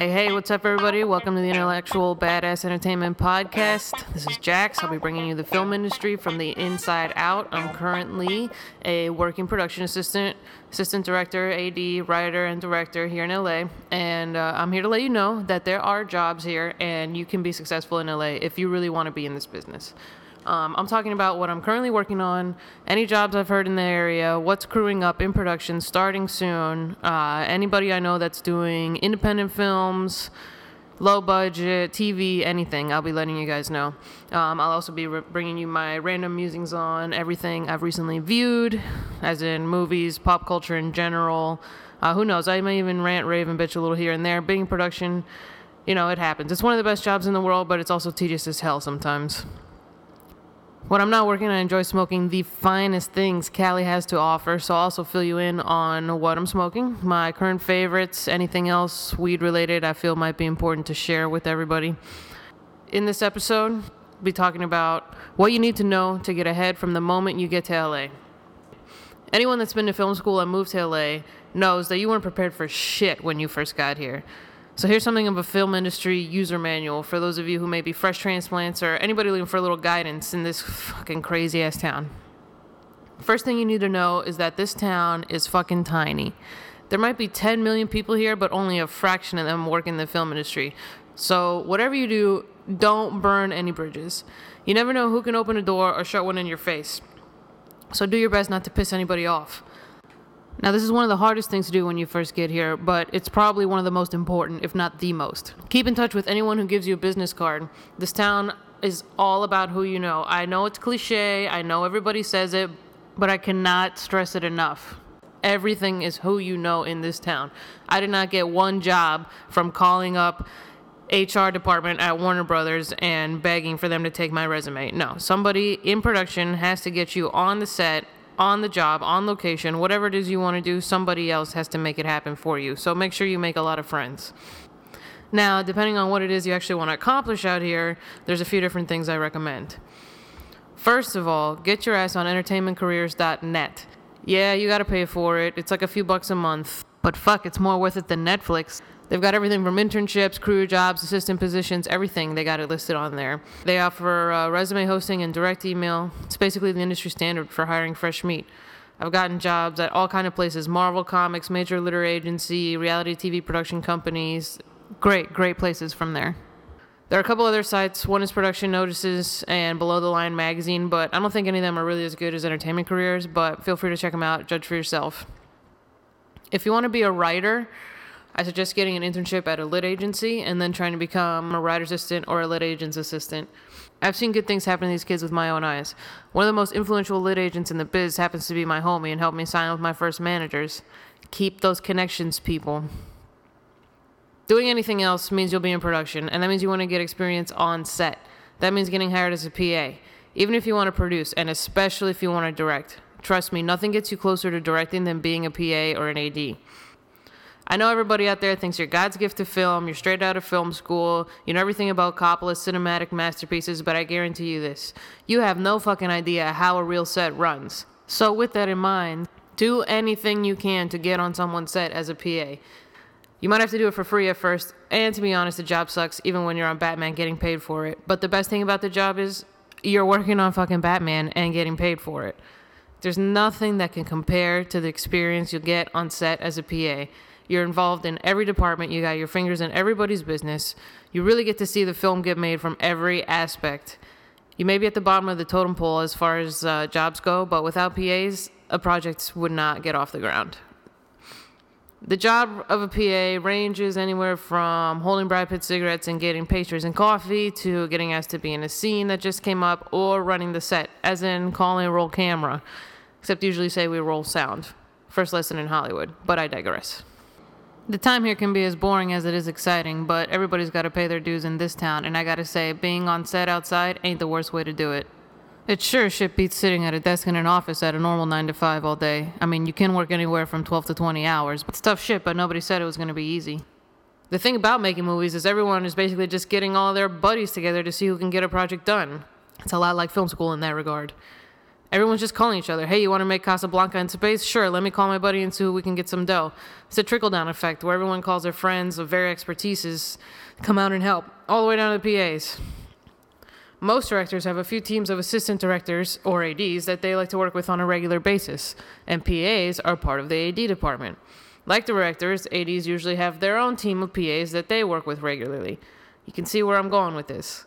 Hey, hey, what's up, everybody? Welcome to the Intellectual Badass Entertainment Podcast. This is Jax. I'll be bringing you the film industry from the inside out. I'm currently a working production assistant, assistant director, AD, writer, and director here in LA. And uh, I'm here to let you know that there are jobs here and you can be successful in LA if you really want to be in this business. Um, I'm talking about what I'm currently working on, any jobs I've heard in the area, what's crewing up in production starting soon, uh, anybody I know that's doing independent films, low budget, TV, anything. I'll be letting you guys know. Um, I'll also be re- bringing you my random musings on everything I've recently viewed, as in movies, pop culture in general. Uh, who knows? I may even rant, rave, and bitch a little here and there. Being production, you know, it happens. It's one of the best jobs in the world, but it's also tedious as hell sometimes. When I'm not working, I enjoy smoking the finest things Cali has to offer, so I'll also fill you in on what I'm smoking, my current favorites, anything else weed related I feel might be important to share with everybody. In this episode, we'll be talking about what you need to know to get ahead from the moment you get to LA. Anyone that's been to film school and moved to LA knows that you weren't prepared for shit when you first got here. So here's something of a film industry user manual for those of you who may be fresh transplants or anybody looking for a little guidance in this fucking crazy ass town. First thing you need to know is that this town is fucking tiny. There might be 10 million people here, but only a fraction of them work in the film industry. So whatever you do, don't burn any bridges. You never know who can open a door or shut one in your face. So do your best not to piss anybody off. Now, this is one of the hardest things to do when you first get here, but it's probably one of the most important, if not the most. Keep in touch with anyone who gives you a business card. This town is all about who you know. I know it's cliche, I know everybody says it, but I cannot stress it enough. Everything is who you know in this town. I did not get one job from calling up HR department at Warner Brothers and begging for them to take my resume. No, somebody in production has to get you on the set on the job, on location, whatever it is you want to do, somebody else has to make it happen for you. So make sure you make a lot of friends. Now, depending on what it is you actually want to accomplish out here, there's a few different things I recommend. First of all, get your ass on entertainmentcareers.net. Yeah, you got to pay for it. It's like a few bucks a month. But fuck, it's more worth it than Netflix. They've got everything from internships, crew jobs, assistant positions, everything. They got it listed on there. They offer uh, resume hosting and direct email. It's basically the industry standard for hiring fresh meat. I've gotten jobs at all kind of places: Marvel Comics, major literary agency, reality TV production companies. Great, great places from there. There are a couple other sites. One is Production Notices and Below the Line Magazine, but I don't think any of them are really as good as Entertainment Careers. But feel free to check them out. Judge for yourself. If you want to be a writer, I suggest getting an internship at a lit agency and then trying to become a writer's assistant or a lit agent's assistant. I've seen good things happen to these kids with my own eyes. One of the most influential lit agents in the biz happens to be my homie and helped me sign with my first managers. Keep those connections, people. Doing anything else means you'll be in production, and that means you want to get experience on set. That means getting hired as a PA, even if you want to produce, and especially if you want to direct. Trust me, nothing gets you closer to directing than being a PA or an AD. I know everybody out there thinks you're God's gift to film, you're straight out of film school, you know everything about Coppola's cinematic masterpieces, but I guarantee you this you have no fucking idea how a real set runs. So, with that in mind, do anything you can to get on someone's set as a PA. You might have to do it for free at first, and to be honest, the job sucks even when you're on Batman getting paid for it. But the best thing about the job is you're working on fucking Batman and getting paid for it. There's nothing that can compare to the experience you'll get on set as a PA. You're involved in every department. You got your fingers in everybody's business. You really get to see the film get made from every aspect. You may be at the bottom of the totem pole as far as uh, jobs go, but without PAs, a project would not get off the ground. The job of a PA ranges anywhere from holding Brad Pitt cigarettes and getting pastries and coffee to getting asked to be in a scene that just came up or running the set, as in calling a roll camera, except usually say we roll sound. First lesson in Hollywood, but I digress. The time here can be as boring as it is exciting, but everybody's got to pay their dues in this town, and I gotta say, being on set outside ain't the worst way to do it. It sure shit beats sitting at a desk in an office at a normal 9 to 5 all day. I mean, you can work anywhere from 12 to 20 hours, it's tough shit, but nobody said it was gonna be easy. The thing about making movies is everyone is basically just getting all their buddies together to see who can get a project done. It's a lot like film school in that regard. Everyone's just calling each other. Hey, you want to make Casablanca in space? Sure, let me call my buddy and see who we can get some dough. It's a trickle down effect where everyone calls their friends of very expertises to come out and help, all the way down to the PAs. Most directors have a few teams of assistant directors or ADs that they like to work with on a regular basis, and PAs are part of the AD department. Like directors, ADs usually have their own team of PAs that they work with regularly. You can see where I'm going with this.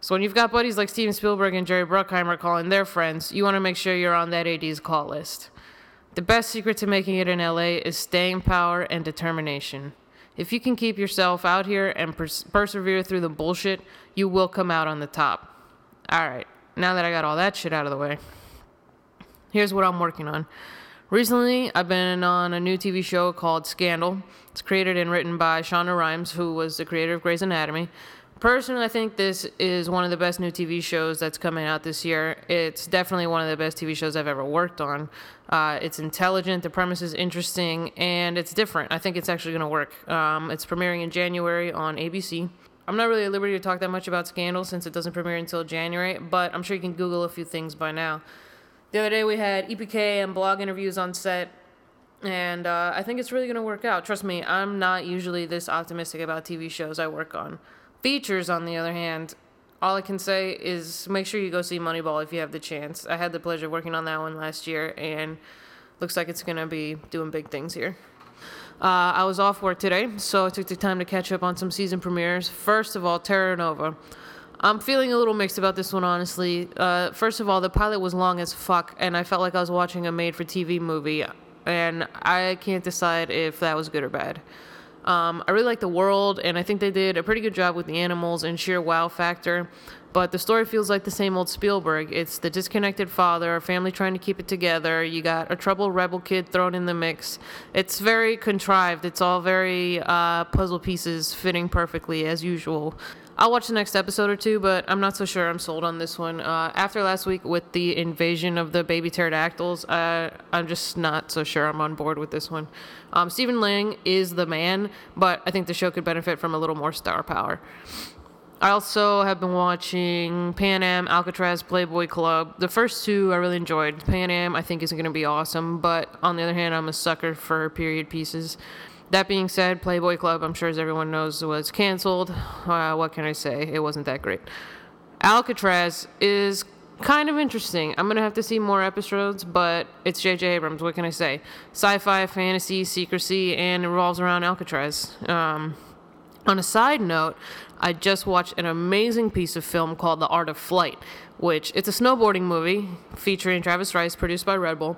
So when you've got buddies like Steven Spielberg and Jerry Bruckheimer calling their friends, you want to make sure you're on that AD's call list. The best secret to making it in LA is staying power and determination. If you can keep yourself out here and pers- persevere through the bullshit, you will come out on the top. All right, now that I got all that shit out of the way, here's what I'm working on. Recently, I've been on a new TV show called Scandal. It's created and written by Shonda Rhimes, who was the creator of Grey's Anatomy. Personally, I think this is one of the best new TV shows that's coming out this year. It's definitely one of the best TV shows I've ever worked on. Uh, it's intelligent, the premise is interesting, and it's different. I think it's actually going to work. Um, it's premiering in January on ABC. I'm not really at liberty to talk that much about Scandal since it doesn't premiere until January, but I'm sure you can Google a few things by now. The other day we had EPK and blog interviews on set, and uh, I think it's really going to work out. Trust me, I'm not usually this optimistic about TV shows I work on. Features, on the other hand, all I can say is make sure you go see Moneyball if you have the chance. I had the pleasure of working on that one last year, and looks like it's gonna be doing big things here. Uh, I was off work today, so I took the time to catch up on some season premieres. First of all, Terra Nova. I'm feeling a little mixed about this one, honestly. Uh, first of all, the pilot was long as fuck, and I felt like I was watching a made for TV movie, and I can't decide if that was good or bad. Um, I really like the world, and I think they did a pretty good job with the animals and sheer wow factor. But the story feels like the same old Spielberg. It's the disconnected father, a family trying to keep it together. You got a troubled rebel kid thrown in the mix. It's very contrived. It's all very uh, puzzle pieces fitting perfectly as usual. I'll watch the next episode or two, but I'm not so sure I'm sold on this one. Uh, after last week with the invasion of the baby pterodactyls, uh, I'm just not so sure I'm on board with this one. Um, Stephen Lang is the man, but I think the show could benefit from a little more star power. I also have been watching Pan Am, Alcatraz, Playboy Club. The first two I really enjoyed. Pan Am I think is going to be awesome, but on the other hand, I'm a sucker for period pieces. That being said, Playboy Club, I'm sure as everyone knows, was canceled. Uh, what can I say? It wasn't that great. Alcatraz is kind of interesting. I'm gonna have to see more episodes, but it's J.J. Abrams. What can I say? Sci-fi, fantasy, secrecy, and it revolves around Alcatraz. Um, on a side note, I just watched an amazing piece of film called The Art of Flight, which it's a snowboarding movie featuring Travis Rice, produced by Red Bull.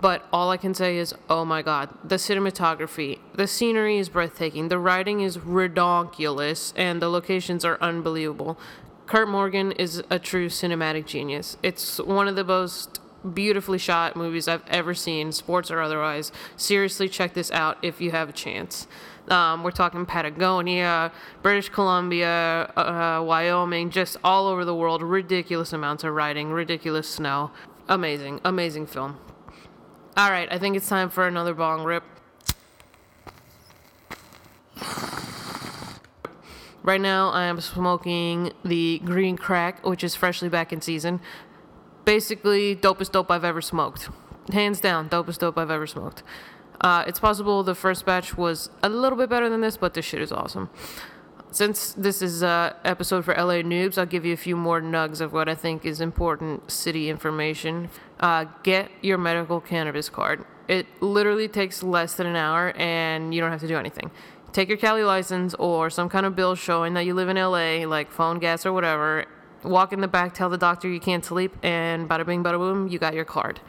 But all I can say is, oh my god, the cinematography, the scenery is breathtaking, the writing is redonkulous, and the locations are unbelievable. Curt Morgan is a true cinematic genius. It's one of the most beautifully shot movies I've ever seen, sports or otherwise. Seriously, check this out if you have a chance. Um, we're talking Patagonia, British Columbia, uh, Wyoming, just all over the world. Ridiculous amounts of riding, ridiculous snow. Amazing, amazing film. All right, I think it's time for another bong rip. Right now, I am smoking the green crack, which is freshly back in season. Basically, dopest dope I've ever smoked. Hands down, dopest dope I've ever smoked. Uh, it's possible the first batch was a little bit better than this, but this shit is awesome. Since this is an episode for LA Noobs, I'll give you a few more nugs of what I think is important city information. Uh, get your medical cannabis card. It literally takes less than an hour and you don't have to do anything. Take your Cali license or some kind of bill showing that you live in LA, like phone gas or whatever. Walk in the back, tell the doctor you can't sleep, and bada bing, bada boom, you got your card.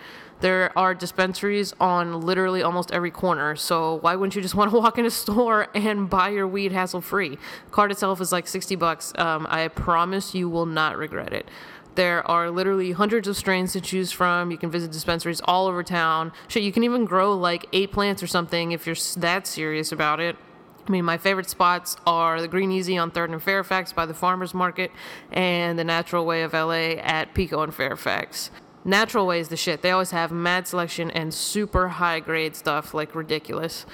There are dispensaries on literally almost every corner, so why wouldn't you just want to walk in a store and buy your weed hassle free? Card itself is like 60 bucks. Um, I promise you will not regret it. There are literally hundreds of strains to choose from. You can visit dispensaries all over town. Shit, you can even grow like eight plants or something if you're that serious about it. I mean, my favorite spots are the Green Easy on 3rd and Fairfax by the Farmers Market and the Natural Way of LA at Pico and Fairfax. Natural Way is the shit. They always have mad selection and super high grade stuff, like ridiculous.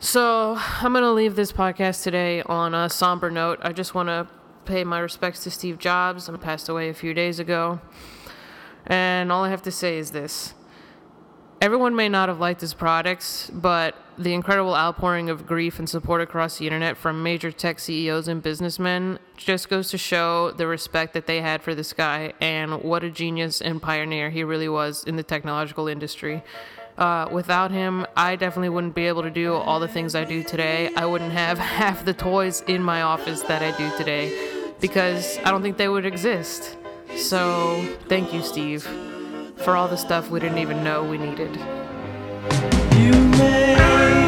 So, I'm going to leave this podcast today on a somber note. I just want to pay my respects to Steve Jobs. I passed away a few days ago. And all I have to say is this everyone may not have liked his products, but the incredible outpouring of grief and support across the internet from major tech CEOs and businessmen just goes to show the respect that they had for this guy and what a genius and pioneer he really was in the technological industry. Uh, without him, I definitely wouldn't be able to do all the things I do today. I wouldn't have half the toys in my office that I do today because I don't think they would exist. So, thank you, Steve, for all the stuff we didn't even know we needed. You made